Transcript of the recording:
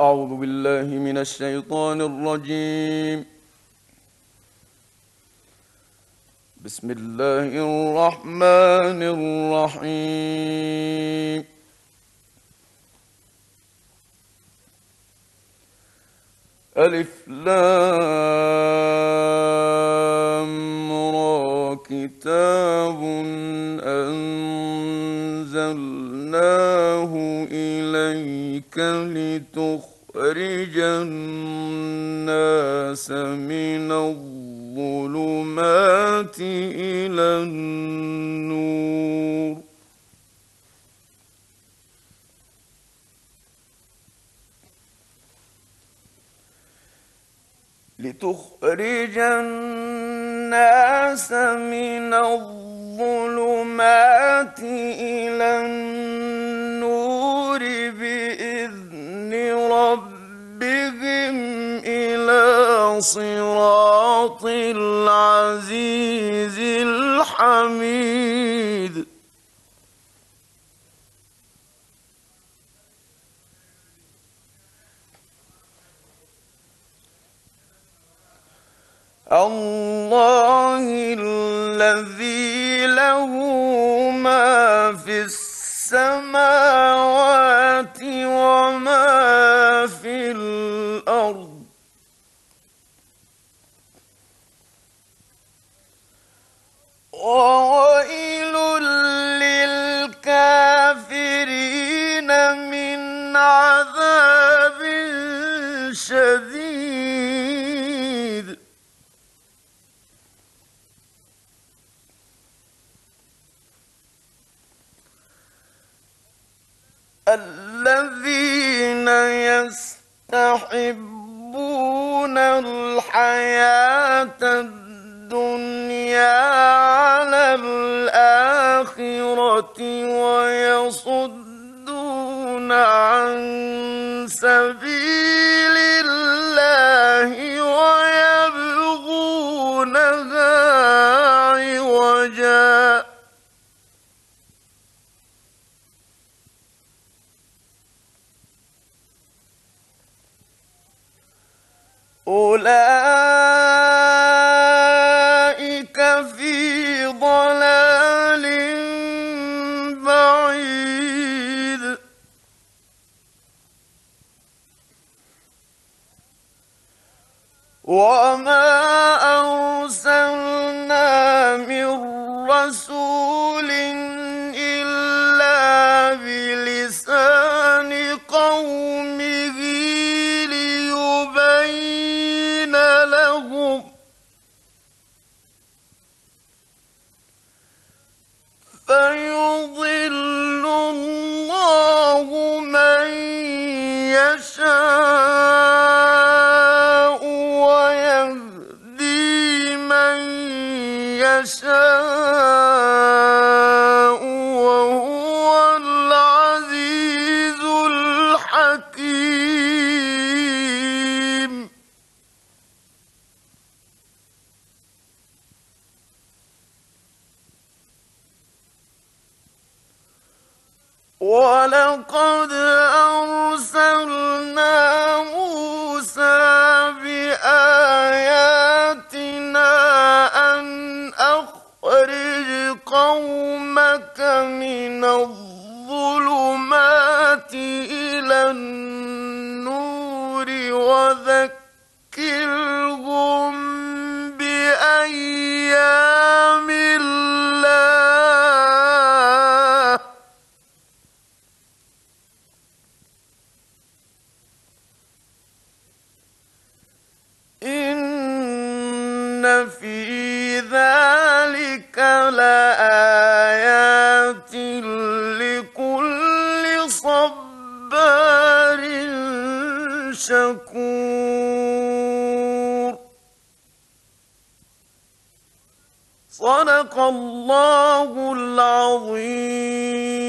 أعوذ بالله من الشيطان الرجيم. بسم الله الرحمن الرحيم. ألف لام را كتاب أنزلناه إليك لتخرج الناس من الظلمات إلى النور. لتخرج الناس من الظلمات صراط العزيز الحميد. الله وويل للكافرين من عذاب شديد. الذين يستحبون الحياة الدنيا ويصدون عن سبيل الله ويبغونها عوجا. أولئك وما أرسلنا من رسول إلا بلسان قومه ليبين لهم فيضل الله من يشاء ولقد أرسلنا موسى بآياتنا أن أخرج قومك من الظلمات إلى النور وذكرهم ذلك لآيات لكل صبار شكور. صدق الله العظيم.